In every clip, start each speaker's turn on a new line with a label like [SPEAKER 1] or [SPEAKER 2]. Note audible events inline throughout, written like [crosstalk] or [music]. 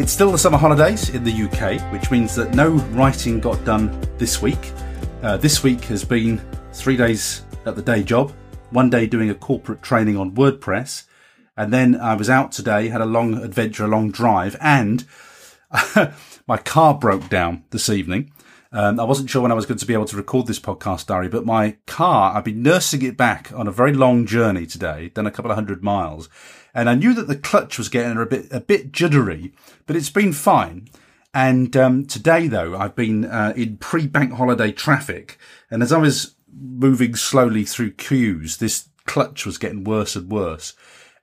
[SPEAKER 1] It's still the summer holidays in the UK, which means that no writing got done this week. Uh, this week has been three days at the day job, one day doing a corporate training on WordPress, and then I was out today, had a long adventure, a long drive, and [laughs] my car broke down this evening. Um, I wasn't sure when I was going to be able to record this podcast diary, but my car, I've been nursing it back on a very long journey today, done a couple of hundred miles, and I knew that the clutch was getting a bit a bit juddery, but it's been fine. And um, today, though, I've been uh, in pre-bank holiday traffic, and as I was moving slowly through queues, this clutch was getting worse and worse.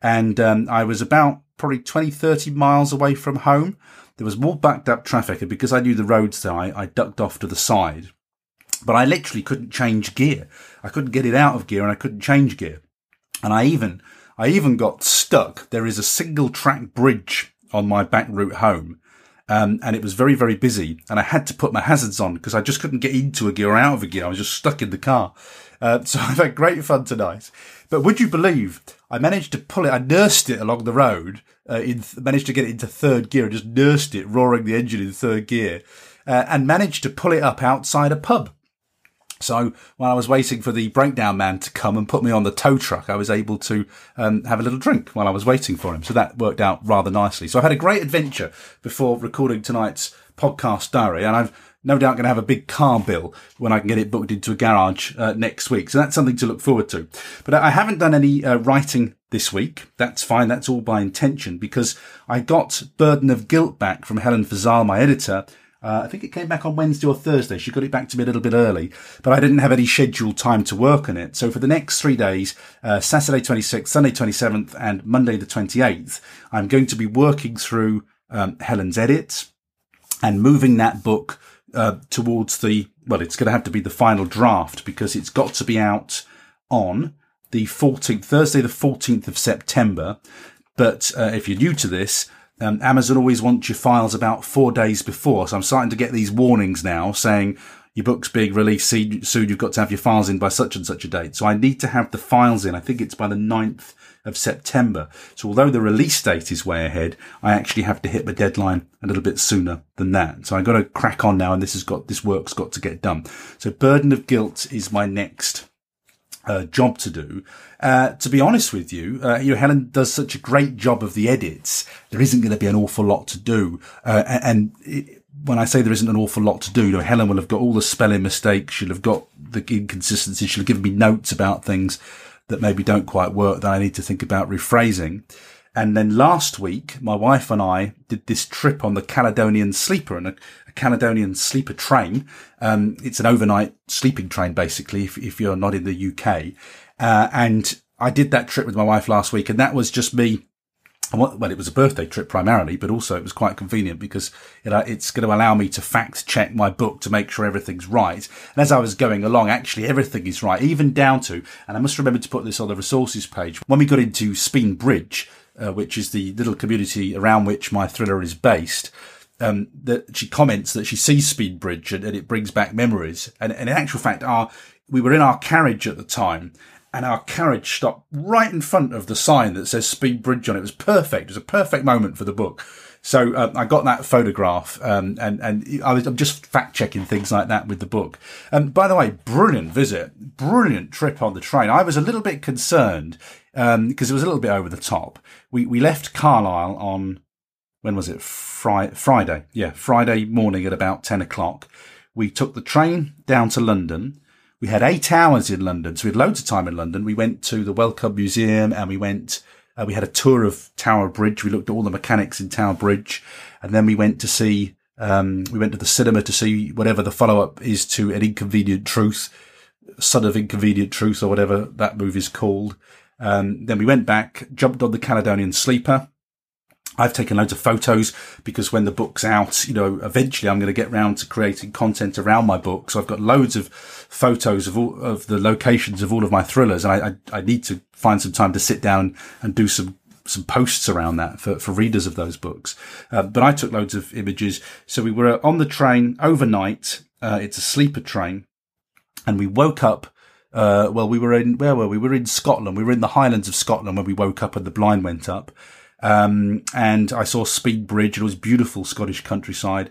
[SPEAKER 1] And um, I was about probably 20, 30 miles away from home. There was more backed up traffic, and because I knew the roads there, I, I ducked off to the side. But I literally couldn't change gear. I couldn't get it out of gear, and I couldn't change gear. And I even I even got stuck. There is a single track bridge on my back route home. Um, and it was very, very busy. And I had to put my hazards on because I just couldn't get into a gear or out of a gear. I was just stuck in the car. Uh, [laughs] so I've had great fun tonight. But would you believe I managed to pull it? I nursed it along the road, uh, in, managed to get it into third gear and just nursed it, roaring the engine in third gear, uh, and managed to pull it up outside a pub. So while I was waiting for the breakdown man to come and put me on the tow truck, I was able to um, have a little drink while I was waiting for him. So that worked out rather nicely. So I had a great adventure before recording tonight's podcast diary, and I've no doubt going to have a big car bill when I can get it booked into a garage uh, next week. So that's something to look forward to. But I haven't done any uh, writing this week. That's fine. That's all by intention because I got Burden of Guilt back from Helen Fazal, my editor, uh, I think it came back on Wednesday or Thursday. She got it back to me a little bit early, but I didn't have any scheduled time to work on it. So for the next three days, uh, Saturday 26th, Sunday 27th, and Monday the 28th, I'm going to be working through um, Helen's edits and moving that book uh, towards the, well, it's going to have to be the final draft because it's got to be out on the 14th, Thursday, the 14th of September. But uh, if you're new to this, um, Amazon always wants your files about four days before. So I'm starting to get these warnings now saying your book's being released soon. You've got to have your files in by such and such a date. So I need to have the files in. I think it's by the 9th of September. So although the release date is way ahead, I actually have to hit the deadline a little bit sooner than that. So I got to crack on now and this has got, this work's got to get done. So burden of guilt is my next uh, job to do. Uh, to be honest with you, uh, you know, Helen does such a great job of the edits. There isn't going to be an awful lot to do. Uh, and it, when I say there isn't an awful lot to do, you know, Helen will have got all the spelling mistakes. She'll have got the inconsistencies. She'll have given me notes about things that maybe don't quite work that I need to think about rephrasing. And then last week, my wife and I did this trip on the Caledonian Sleeper and a, a Caledonian Sleeper train. Um, it's an overnight sleeping train, basically, if, if you're not in the UK. Uh, and I did that trip with my wife last week and that was just me well, it was a birthday trip primarily, but also it was quite convenient because it, uh, it's going to allow me to fact check my book to make sure everything's right. And as I was going along, actually everything is right, even down to, and I must remember to put this on the resources page. When we got into Spean Bridge, uh, which is the little community around which my thriller is based, um, that she comments that she sees Spean Bridge and, and it brings back memories. And, and, in actual fact, our we were in our carriage at the time, and our carriage stopped right in front of the sign that says Spean Bridge on it. It was perfect. It was a perfect moment for the book. So uh, I got that photograph, um, and and I was, I'm just fact checking things like that with the book. And um, by the way, brilliant visit, brilliant trip on the train. I was a little bit concerned because um, it was a little bit over the top. We we left Carlisle on when was it? Fri- Friday, yeah, Friday morning at about ten o'clock. We took the train down to London. We had eight hours in London, so we had loads of time in London. We went to the Wellcome Museum and we went uh, we had a tour of Tower Bridge. We looked at all the mechanics in Tower Bridge, and then we went to see. Um, we went to the cinema to see whatever the follow up is to an Inconvenient Truth, Son of Inconvenient Truth, or whatever that movie's called. Um, then we went back, jumped on the Caledonian Sleeper, I've taken loads of photos because when the book's out, you know, eventually I'm going to get round to creating content around my book. So I've got loads of photos of all of the locations of all of my thrillers. And I, I, I need to find some time to sit down and do some some posts around that for, for readers of those books. Uh, but I took loads of images. So we were on the train overnight. Uh, it's a sleeper train and we woke up. Uh, well, we were in, where were we? We were in Scotland. We were in the Highlands of Scotland when we woke up and the blind went up. Um, and I saw Spean Bridge. It was beautiful Scottish countryside.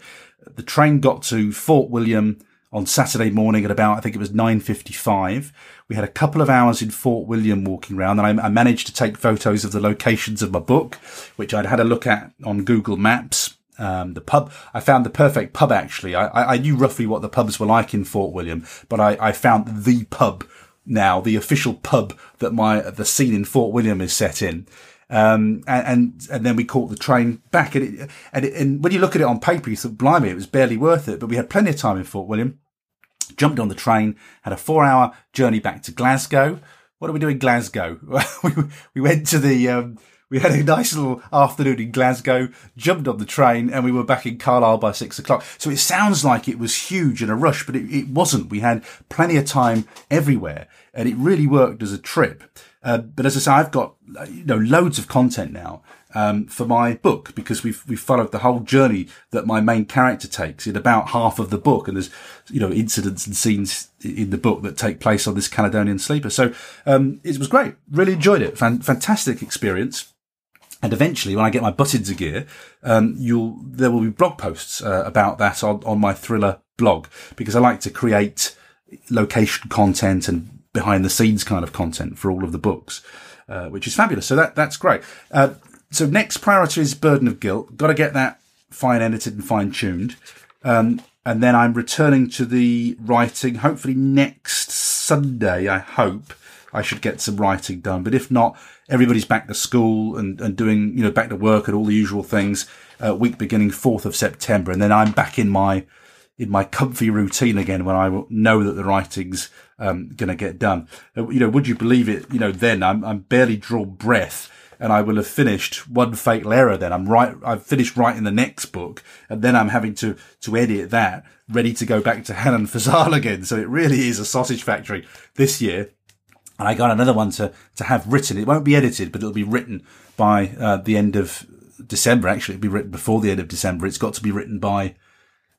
[SPEAKER 1] The train got to Fort William on Saturday morning at about, I think it was 9.55. We had a couple of hours in Fort William walking around and I, I, managed to take photos of the locations of my book, which I'd had a look at on Google Maps. Um, the pub, I found the perfect pub actually. I, I, knew roughly what the pubs were like in Fort William, but I, I found the pub now, the official pub that my, the scene in Fort William is set in. Um, and, and, and then we caught the train back. And, it, and, it, and when you look at it on paper, you think, blimey, it was barely worth it. But we had plenty of time in Fort William. Jumped on the train, had a four hour journey back to Glasgow. What do we do in Glasgow? [laughs] we, we went to the, um, we had a nice little afternoon in Glasgow, jumped on the train, and we were back in Carlisle by six o'clock. So it sounds like it was huge and a rush, but it, it wasn't. We had plenty of time everywhere, and it really worked as a trip. Uh, but as I say, I've got you know loads of content now um, for my book because we've we've followed the whole journey that my main character takes in about half of the book, and there's you know incidents and scenes in the book that take place on this Caledonian sleeper. So um, it was great, really enjoyed it, Fan- fantastic experience. And eventually, when I get my butt into gear, um, you'll there will be blog posts uh, about that on, on my thriller blog because I like to create location content and behind the scenes kind of content for all of the books, uh, which is fabulous. So that that's great. Uh, so next priority is Burden of Guilt. Got to get that fine edited and fine tuned. Um, and then I'm returning to the writing. Hopefully next Sunday. I hope I should get some writing done. But if not, everybody's back to school and, and doing you know back to work and all the usual things. Uh, week beginning 4th of September, and then I'm back in my in my comfy routine again when I know that the writing's um, going to get done. Uh, you know, would you believe it? You know, then I'm, I'm barely draw breath and I will have finished one fatal error. Then I'm right. I've finished writing the next book and then I'm having to, to edit that ready to go back to Helen Fazal again. So it really is a sausage factory this year. And I got another one to, to have written. It won't be edited, but it'll be written by uh, the end of December. Actually, it'll be written before the end of December. It's got to be written by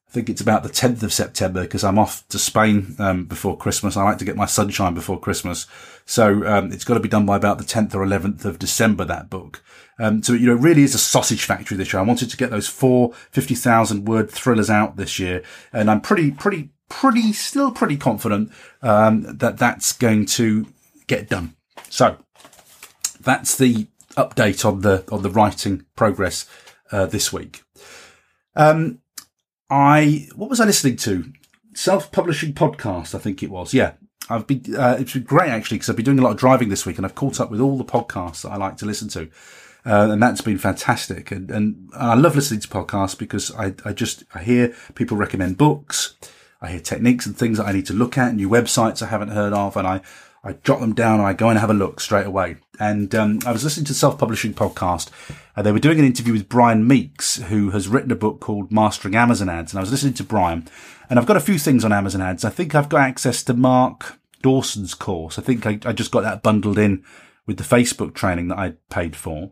[SPEAKER 1] I think it's about the 10th of September because I'm off to Spain um, before Christmas. I like to get my sunshine before Christmas. So um, it's got to be done by about the 10th or 11th of December, that book. Um, so, you know, it really is a sausage factory this year. I wanted to get those four 50,000 word thrillers out this year. And I'm pretty, pretty, pretty, still pretty confident um, that that's going to get done. So that's the update on the, on the writing progress uh, this week. Um, I what was I listening to? Self-publishing podcast, I think it was. Yeah, I've been uh, it's been great actually because I've been doing a lot of driving this week and I've caught up with all the podcasts that I like to listen to, uh, and that's been fantastic. And, and I love listening to podcasts because I I just I hear people recommend books, I hear techniques and things that I need to look at, new websites I haven't heard of, and I I jot them down and I go and have a look straight away. And um, I was listening to Self Publishing Podcast, and they were doing an interview with Brian Meeks, who has written a book called Mastering Amazon Ads. And I was listening to Brian, and I've got a few things on Amazon Ads. I think I've got access to Mark Dawson's course. I think I, I just got that bundled in with the Facebook training that I paid for.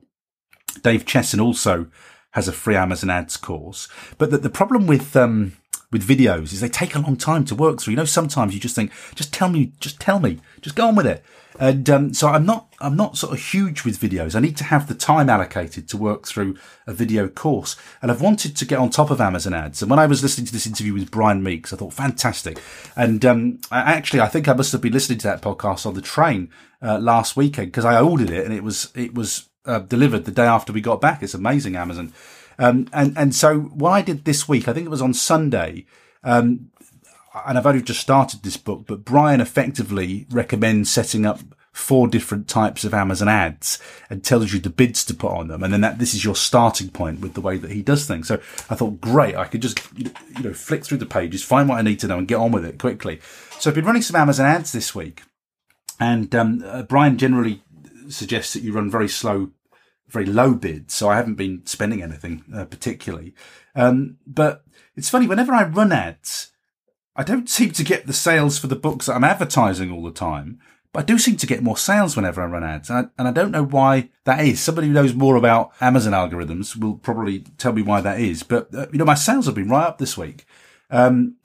[SPEAKER 1] Dave Chesson also has a free Amazon Ads course. But the, the problem with um, with videos is they take a long time to work through. You know, sometimes you just think, just tell me, just tell me, just go on with it. And um, so I'm not, I'm not sort of huge with videos. I need to have the time allocated to work through a video course. And I've wanted to get on top of Amazon ads. And when I was listening to this interview with Brian Meeks, I thought fantastic. And um, I, actually, I think I must have been listening to that podcast on the train uh, last weekend because I ordered it and it was, it was uh, delivered the day after we got back. It's amazing, Amazon. Um, and, and so what I did this week, I think it was on Sunday, um, and I've only just started this book, but Brian effectively recommends setting up four different types of Amazon ads and tells you the bids to put on them. And then that, this is your starting point with the way that he does things. So I thought, great, I could just, you know, flick through the pages, find what I need to know and get on with it quickly. So I've been running some Amazon ads this week and, um, uh, Brian generally suggests that you run very slow very low bid, so I haven't been spending anything uh, particularly. Um, but it's funny whenever I run ads, I don't seem to get the sales for the books that I'm advertising all the time. But I do seem to get more sales whenever I run ads. And I, and I don't know why that is. Somebody who knows more about Amazon algorithms will probably tell me why that is. But, uh, you know, my sales have been right up this week. Um,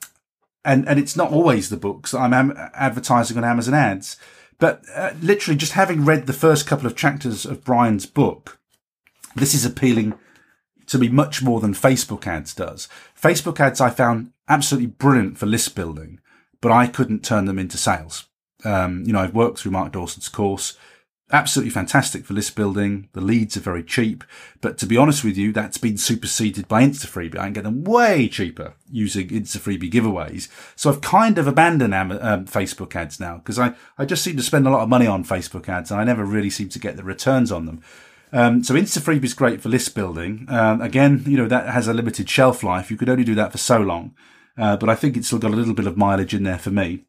[SPEAKER 1] and, and it's not always the books that I'm am- advertising on Amazon ads. But uh, literally just having read the first couple of chapters of Brian's book, this is appealing to me much more than Facebook ads does. Facebook ads I found absolutely brilliant for list building, but I couldn't turn them into sales. Um, you know, I've worked through Mark Dawson's course. Absolutely fantastic for list building. The leads are very cheap, but to be honest with you, that's been superseded by InstaFreebie. I can get them way cheaper using InstaFreebie giveaways. So I've kind of abandoned um, Facebook ads now because I, I just seem to spend a lot of money on Facebook ads and I never really seem to get the returns on them. Um, so InstaFreebie is great for list building. Um, again, you know, that has a limited shelf life. You could only do that for so long. Uh, but I think it's still got a little bit of mileage in there for me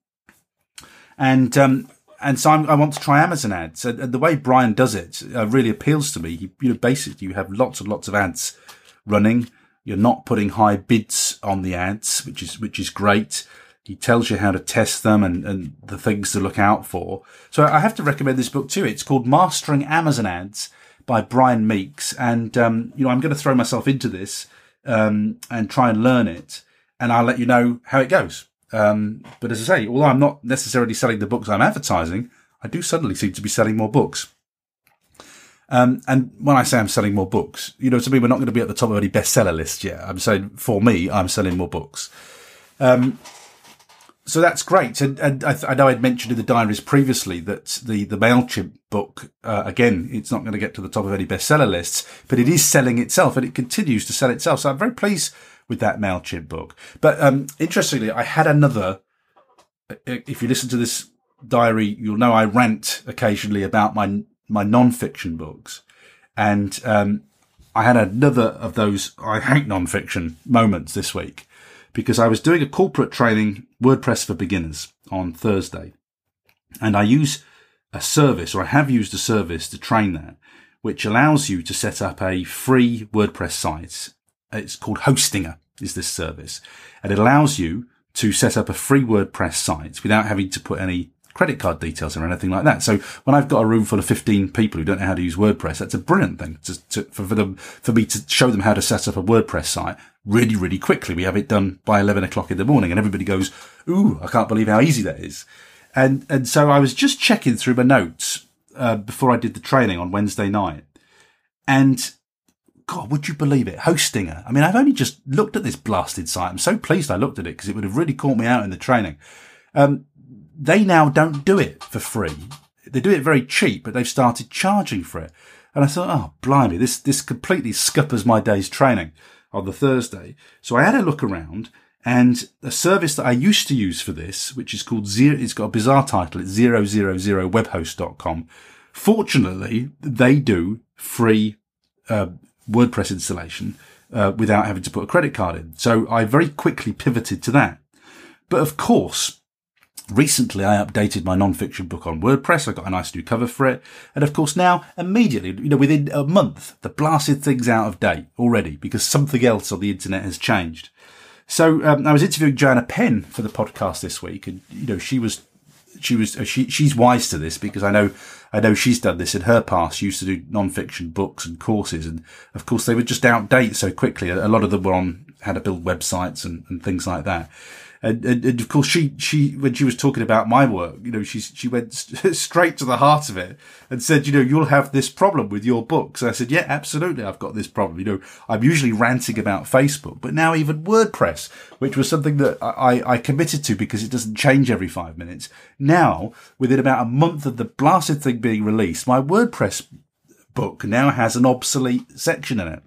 [SPEAKER 1] and um, and so I'm, i want to try Amazon ads. And, and the way Brian does it uh, really appeals to me. He, you know, basically you have lots and lots of ads running. You're not putting high bids on the ads, which is which is great. He tells you how to test them and, and the things to look out for. So I have to recommend this book too. It's called Mastering Amazon Ads by Brian Meeks. And, um, you know, I'm going to throw myself into this, um, and try and learn it. And I'll let you know how it goes. Um, but as I say, although I'm not necessarily selling the books I'm advertising, I do suddenly seem to be selling more books. Um, and when I say I'm selling more books, you know, to me, we're not going to be at the top of any bestseller list yet. I'm saying for me, I'm selling more books. Um, so that's great. And, and I, th- I, know I'd mentioned in the diaries previously that the, the MailChimp book, uh, again, it's not going to get to the top of any bestseller lists, but it is selling itself and it continues to sell itself. So I'm very pleased with that MailChimp book. But um, interestingly, I had another. If you listen to this diary, you'll know I rant occasionally about my my non-fiction books, and um, I had another of those I hate non-fiction moments this week because I was doing a corporate training WordPress for beginners on Thursday, and I use a service, or I have used a service to train that, which allows you to set up a free WordPress site. It's called Hostinger is this service. And it allows you to set up a free WordPress site without having to put any credit card details or anything like that. So when I've got a room full of 15 people who don't know how to use WordPress, that's a brilliant thing to, to, for, for them, for me to show them how to set up a WordPress site really, really quickly. We have it done by 11 o'clock in the morning and everybody goes, Ooh, I can't believe how easy that is. And, and so I was just checking through my notes, uh, before I did the training on Wednesday night. And God, would you believe it? Hostinger. I mean, I've only just looked at this blasted site. I'm so pleased I looked at it because it would have really caught me out in the training. Um, they now don't do it for free. They do it very cheap, but they've started charging for it. And I thought, oh, blimey, this, this completely scuppers my day's training on the Thursday. So I had a look around and a service that I used to use for this, which is called zero, it's got a bizarre title. It's 000webhost.com. Fortunately, they do free, uh, WordPress installation uh, without having to put a credit card in. So I very quickly pivoted to that. But of course, recently I updated my non-fiction book on WordPress. I got a nice new cover for it. And of course now immediately, you know, within a month, the blasted thing's out of date already because something else on the internet has changed. So um, I was interviewing Joanna Penn for the podcast this week, and you know she was she was uh, she she's wise to this because I know I know she's done this in her past. She used to do non-fiction books and courses, and of course they were just outdate so quickly. A lot of them were on how to build websites and, and things like that. And, and, and, of course, she, she, when she was talking about my work, you know, she, she went st- [laughs] straight to the heart of it and said, you know, you'll have this problem with your books. I said, yeah, absolutely. I've got this problem. You know, I'm usually ranting about Facebook, but now even WordPress, which was something that I, I committed to because it doesn't change every five minutes. Now, within about a month of the blasted thing being released, my WordPress book now has an obsolete section in it.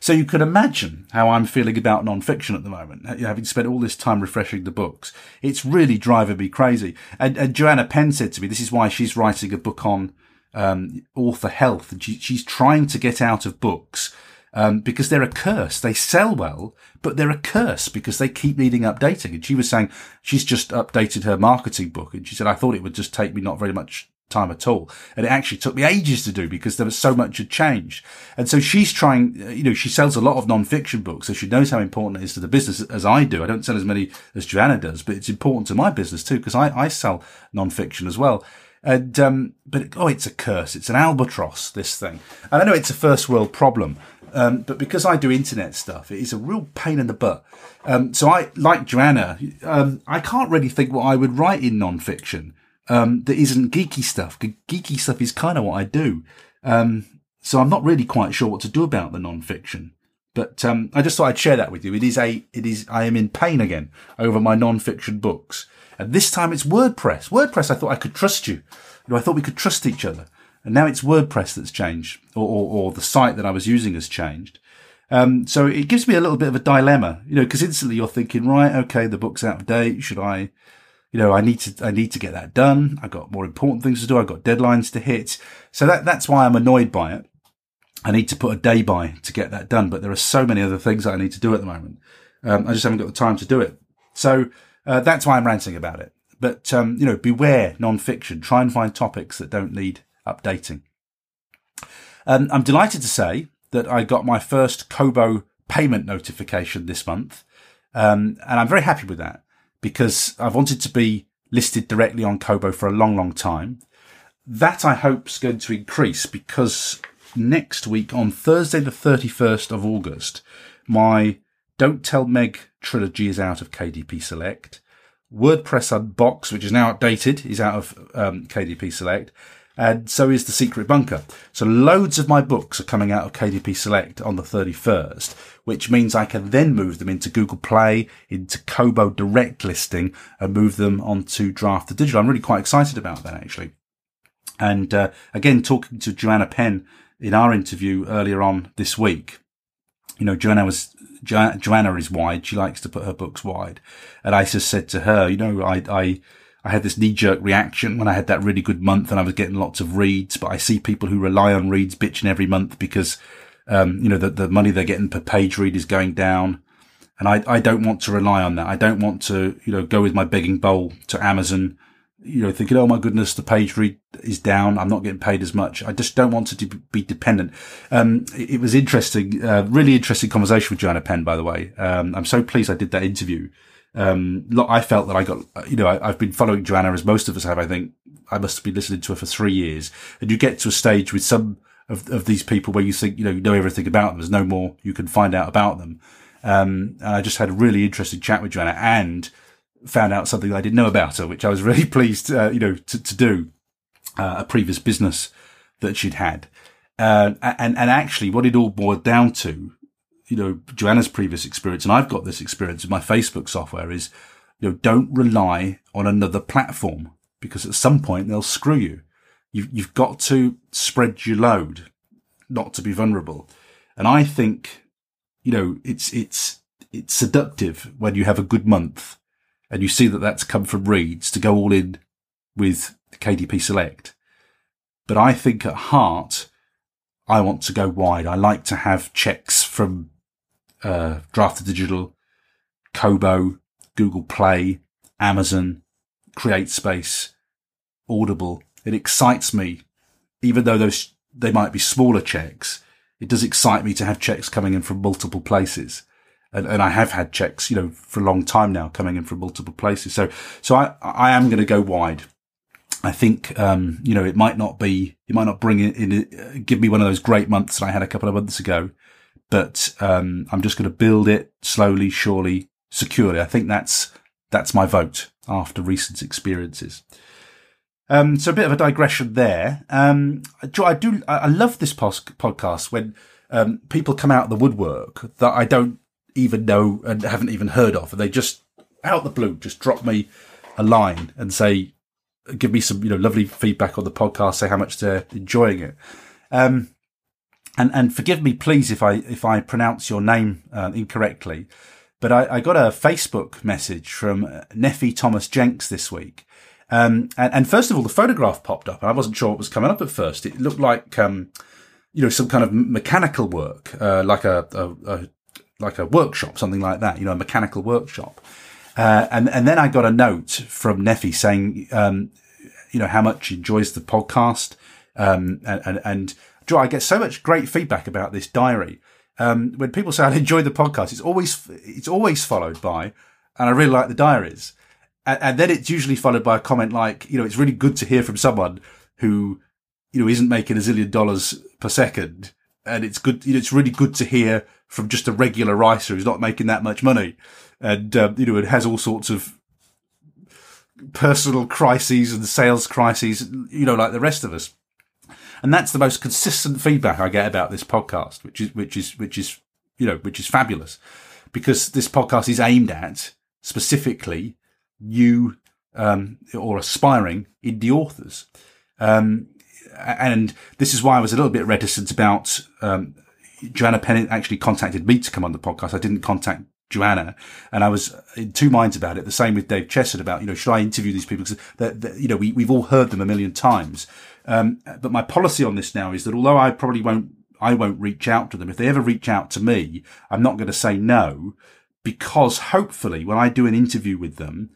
[SPEAKER 1] So you can imagine how I'm feeling about non-fiction at the moment, having spent all this time refreshing the books. It's really driving me crazy. And, and Joanna Penn said to me, this is why she's writing a book on um, author health. And she, she's trying to get out of books um, because they're a curse. They sell well, but they're a curse because they keep needing updating. And she was saying she's just updated her marketing book. And she said, I thought it would just take me not very much time at all. And it actually took me ages to do because there was so much had changed. And so she's trying, you know, she sells a lot of non-fiction books. So she knows how important it is to the business as I do. I don't sell as many as Joanna does, but it's important to my business too because I, I sell non-fiction as well. And, um, but oh, it's a curse. It's an albatross, this thing. And I know it's a first world problem. Um, but because I do internet stuff, it is a real pain in the butt. Um, so I, like Joanna, um, I can't really think what I would write in non-fiction um, that isn't geeky stuff. Geeky stuff is kind of what I do. Um, so I'm not really quite sure what to do about the non-fiction. But um, I just thought I'd share that with you. It is a, it is. I am in pain again over my non-fiction books, and this time it's WordPress. WordPress. I thought I could trust you. you know, I thought we could trust each other, and now it's WordPress that's changed, or, or, or the site that I was using has changed. Um, so it gives me a little bit of a dilemma, you know, because instantly you're thinking, right, okay, the book's out of date. Should I you know, I need to, I need to get that done. I've got more important things to do. I've got deadlines to hit. So that, that's why I'm annoyed by it. I need to put a day by to get that done, but there are so many other things that I need to do at the moment. Um, I just haven't got the time to do it. So, uh, that's why I'm ranting about it. But, um, you know, beware non-fiction. Try and find topics that don't need updating. Um, I'm delighted to say that I got my first Kobo payment notification this month. Um, and I'm very happy with that because I've wanted to be listed directly on Kobo for a long, long time. That I hope is going to increase because next week on Thursday, the 31st of August, my Don't Tell Meg trilogy is out of KDP Select. WordPress Unbox, which is now updated, is out of um, KDP Select and so is the Secret Bunker. So loads of my books are coming out of KDP Select on the 31st, which means I can then move them into Google Play, into Kobo direct listing and move them onto Draft2Digital. I'm really quite excited about that actually. And, uh, again, talking to Joanna Penn in our interview earlier on this week, you know, Joanna was, jo- Joanna is wide. She likes to put her books wide. And I just said to her, you know, I, I, I had this knee jerk reaction when I had that really good month and I was getting lots of reads, but I see people who rely on reads bitching every month because, um, you know, the, the money they're getting per page read is going down. And I, I don't want to rely on that. I don't want to, you know, go with my begging bowl to Amazon, you know, thinking, oh my goodness, the page read is down. I'm not getting paid as much. I just don't want to be dependent. Um, it, was interesting, uh, really interesting conversation with Joanna Penn, by the way. Um, I'm so pleased I did that interview um, I felt that I got, you know, I, have been following Joanna as most of us have. I think I must have been listening to her for three years. And you get to a stage with some of, of these people where you think, you know, you know everything about them. There's no more you can find out about them. Um, and I just had a really interesting chat with Joanna and found out something I didn't know about her, which I was [laughs] really pleased, uh, you know, to, to do, uh, a previous business that she'd had. Uh, and, and actually what it all boiled down to you know, Joanna's previous experience, and I've got this experience with my Facebook software is, you know, don't rely on another platform because at some point they'll screw you. You've, you've got to spread your load, not to be vulnerable. And I think, you know, it's, it's, it's seductive when you have a good month and you see that that's come from reads to go all in with KDP Select. But I think at heart, I want to go wide. I like to have checks from uh, Draft Digital, Kobo, Google Play, Amazon, CreateSpace, Audible. It excites me, even though those they might be smaller checks. It does excite me to have checks coming in from multiple places. And, and I have had checks, you know, for a long time now coming in from multiple places. So, so I, I am going to go wide. I think, um, you know, it might not be, it might not bring in, in, give me one of those great months that I had a couple of months ago but um, I'm just going to build it slowly, surely, securely. I think that's that's my vote after recent experiences. Um, so a bit of a digression there. Um, I do, I love this podcast when um, people come out of the woodwork that I don't even know and haven't even heard of, and they just out the blue just drop me a line and say, give me some, you know, lovely feedback on the podcast, say how much they're enjoying it. Um, and and forgive me, please, if I if I pronounce your name uh, incorrectly, but I, I, got a Facebook message from uh, Neffy Thomas Jenks this week. Um, and, and, first of all, the photograph popped up, and I wasn't sure what was coming up at first. It looked like, um, you know, some kind of mechanical work, uh, like a, a, a, like a workshop, something like that. You know, a mechanical workshop. Uh, and and then I got a note from Neffy saying, um, you know, how much he enjoys the podcast. Um, and, and, I get so much great feedback about this diary. Um, when people say I enjoy the podcast, it's always, it's always followed by, and I really like the diaries. And, and then it's usually followed by a comment like, you know, it's really good to hear from someone who, you know, isn't making a zillion dollars per second. And it's good, you know, it's really good to hear from just a regular writer who's not making that much money. And, um, you know, it has all sorts of personal crises and sales crises, you know, like the rest of us. And that's the most consistent feedback I get about this podcast, which is, which is, which is, you know, which is fabulous because this podcast is aimed at specifically you um, or aspiring indie authors. Um, and this is why I was a little bit reticent about, um, Joanna Pennant actually contacted me to come on the podcast. I didn't contact Joanna, and I was in two minds about it. The same with Dave Chesson about, you know, should I interview these people? Because, they're, they're, you know, we, we've all heard them a million times. Um, but my policy on this now is that although I probably won't, I won't reach out to them. If they ever reach out to me, I'm not going to say no because hopefully when I do an interview with them,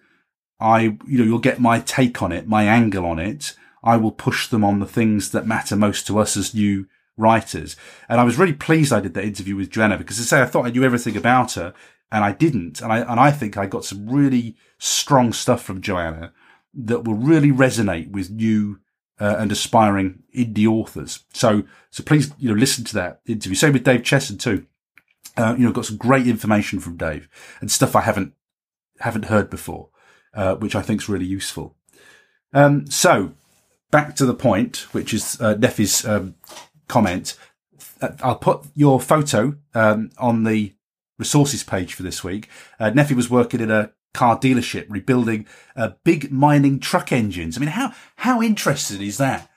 [SPEAKER 1] I, you know, you'll get my take on it, my angle on it. I will push them on the things that matter most to us as new writers. And I was really pleased I did that interview with Joanna because to say I thought I knew everything about her and I didn't. And I, and I think I got some really strong stuff from Joanna that will really resonate with new uh, and aspiring indie authors. So, so please, you know, listen to that interview. Same with Dave Chesson too. Uh, you know, got some great information from Dave and stuff I haven't, haven't heard before, uh, which I think is really useful. Um, so back to the point, which is, uh, Neffy's, um, comment. Uh, I'll put your photo, um, on the resources page for this week. Uh, Neffy was working in a car dealership rebuilding uh, big mining truck engines. I mean, how how interesting is that?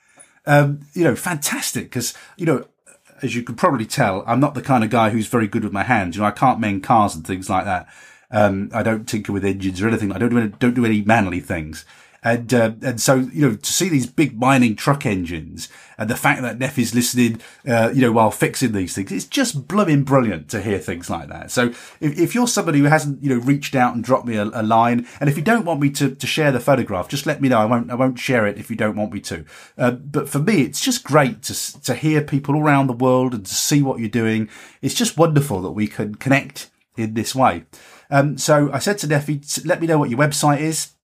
[SPEAKER 1] Um, you know, fantastic because you know, as you can probably tell, I'm not the kind of guy who's very good with my hands. You know, I can't mend cars and things like that. Um, I don't tinker with engines or anything. I don't do any, don't do any manly things. And, uh, and so, you know, to see these big mining truck engines and the fact that Neff is listening, uh, you know, while fixing these things, it's just blooming brilliant to hear things like that. So if, if you're somebody who hasn't, you know, reached out and dropped me a, a, line, and if you don't want me to, to share the photograph, just let me know. I won't, I won't share it if you don't want me to. Uh, but for me, it's just great to, to hear people all around the world and to see what you're doing. It's just wonderful that we can connect in this way. Um, so I said to Neffy, let me know what your website is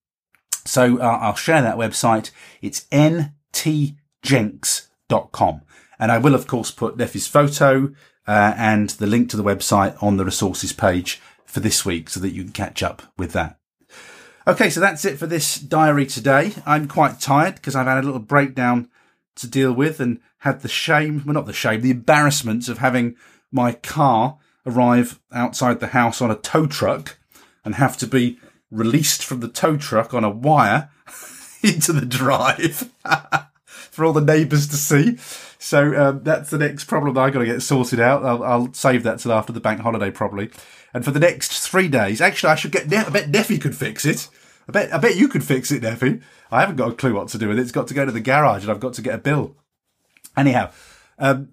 [SPEAKER 1] so uh, I'll share that website. It's ntjenks.com. And I will, of course, put Neffy's photo uh, and the link to the website on the resources page for this week so that you can catch up with that. Okay, so that's it for this diary today. I'm quite tired because I've had a little breakdown to deal with and had the shame, well, not the shame, the embarrassment of having my car arrive outside the house on a tow truck and have to be released from the tow truck on a wire [laughs] into the drive [laughs] for all the neighbours to see. So um, that's the next problem that I got to get sorted out. I'll, I'll, save that till after the bank holiday probably. And for the next three days, actually, I should get. Ne- I bet Neffy could fix it. I bet. I bet you could fix it, Neffy. I haven't got a clue what to do with it. It's got to go to the garage, and I've got to get a bill. Anyhow, um,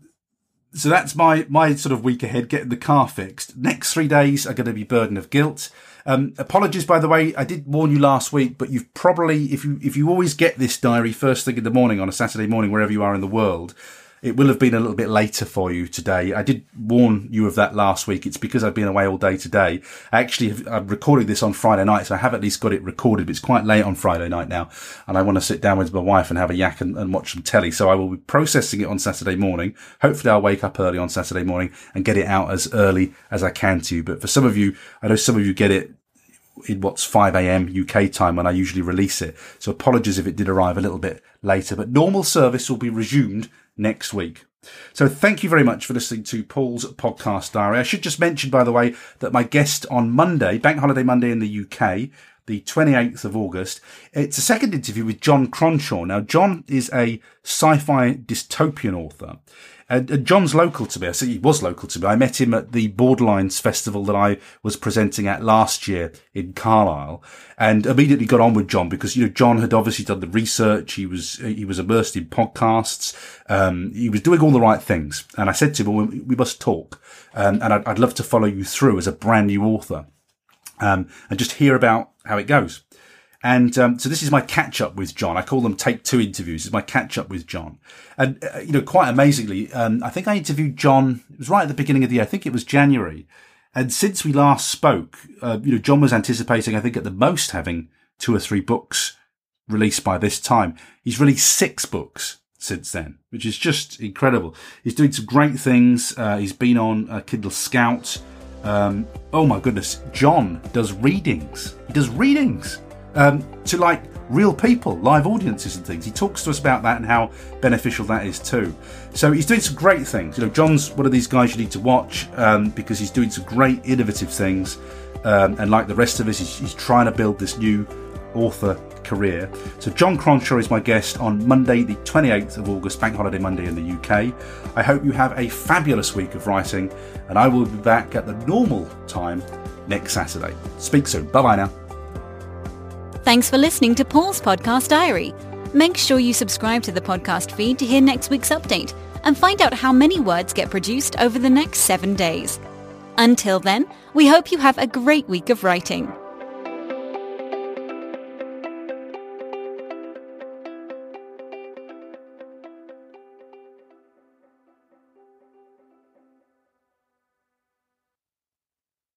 [SPEAKER 1] so that's my my sort of week ahead, getting the car fixed. Next three days are going to be burden of guilt. Um, apologies, by the way. I did warn you last week, but you've probably, if you if you always get this diary first thing in the morning on a Saturday morning, wherever you are in the world, it will have been a little bit later for you today. I did warn you of that last week. It's because I've been away all day today. Actually, I'm recording this on Friday night, so I have at least got it recorded, but it's quite late on Friday night now. And I want to sit down with my wife and have a yak and, and watch some telly. So I will be processing it on Saturday morning. Hopefully I'll wake up early on Saturday morning and get it out as early as I can to you. But for some of you, I know some of you get it in what's 5 a.m. UK time when I usually release it. So apologies if it did arrive a little bit later, but normal service will be resumed next week. So thank you very much for listening to Paul's podcast diary. I should just mention, by the way, that my guest on Monday, Bank Holiday Monday in the UK, the 28th of August, it's a second interview with John Cronshaw. Now, John is a sci-fi dystopian author. And, John's local to me. I he was local to me. I met him at the Borderlines festival that I was presenting at last year in Carlisle and immediately got on with John because, you know, John had obviously done the research. He was, he was immersed in podcasts. Um, he was doing all the right things. And I said to him, well, we must talk. Um, and I'd, I'd, love to follow you through as a brand new author. Um, and just hear about how it goes. And um, so this is my catch up with John. I call them take two interviews. It's my catch up with John. And, uh, you know, quite amazingly, um, I think I interviewed John, it was right at the beginning of the year. I think it was January. And since we last spoke, uh, you know, John was anticipating, I think at the most having two or three books released by this time. He's released six books since then, which is just incredible. He's doing some great things. Uh, he's been on uh, Kindle Scout. Um, oh my goodness, John does readings. He does readings um, to like real people, live audiences and things. He talks to us about that and how beneficial that is too. So he's doing some great things. You know, John's one of these guys you need to watch um, because he's doing some great innovative things. Um, and like the rest of us, he's, he's trying to build this new author career. So John Cronshaw is my guest on Monday, the 28th of August, Bank Holiday Monday in the UK. I hope you have a fabulous week of writing, and I will be back at the normal time next Saturday. Speak soon. Bye bye now.
[SPEAKER 2] Thanks for listening to Paul's Podcast Diary. Make sure you subscribe to the podcast feed to hear next week's update and find out how many words get produced over the next seven days. Until then, we hope you have a great week of writing.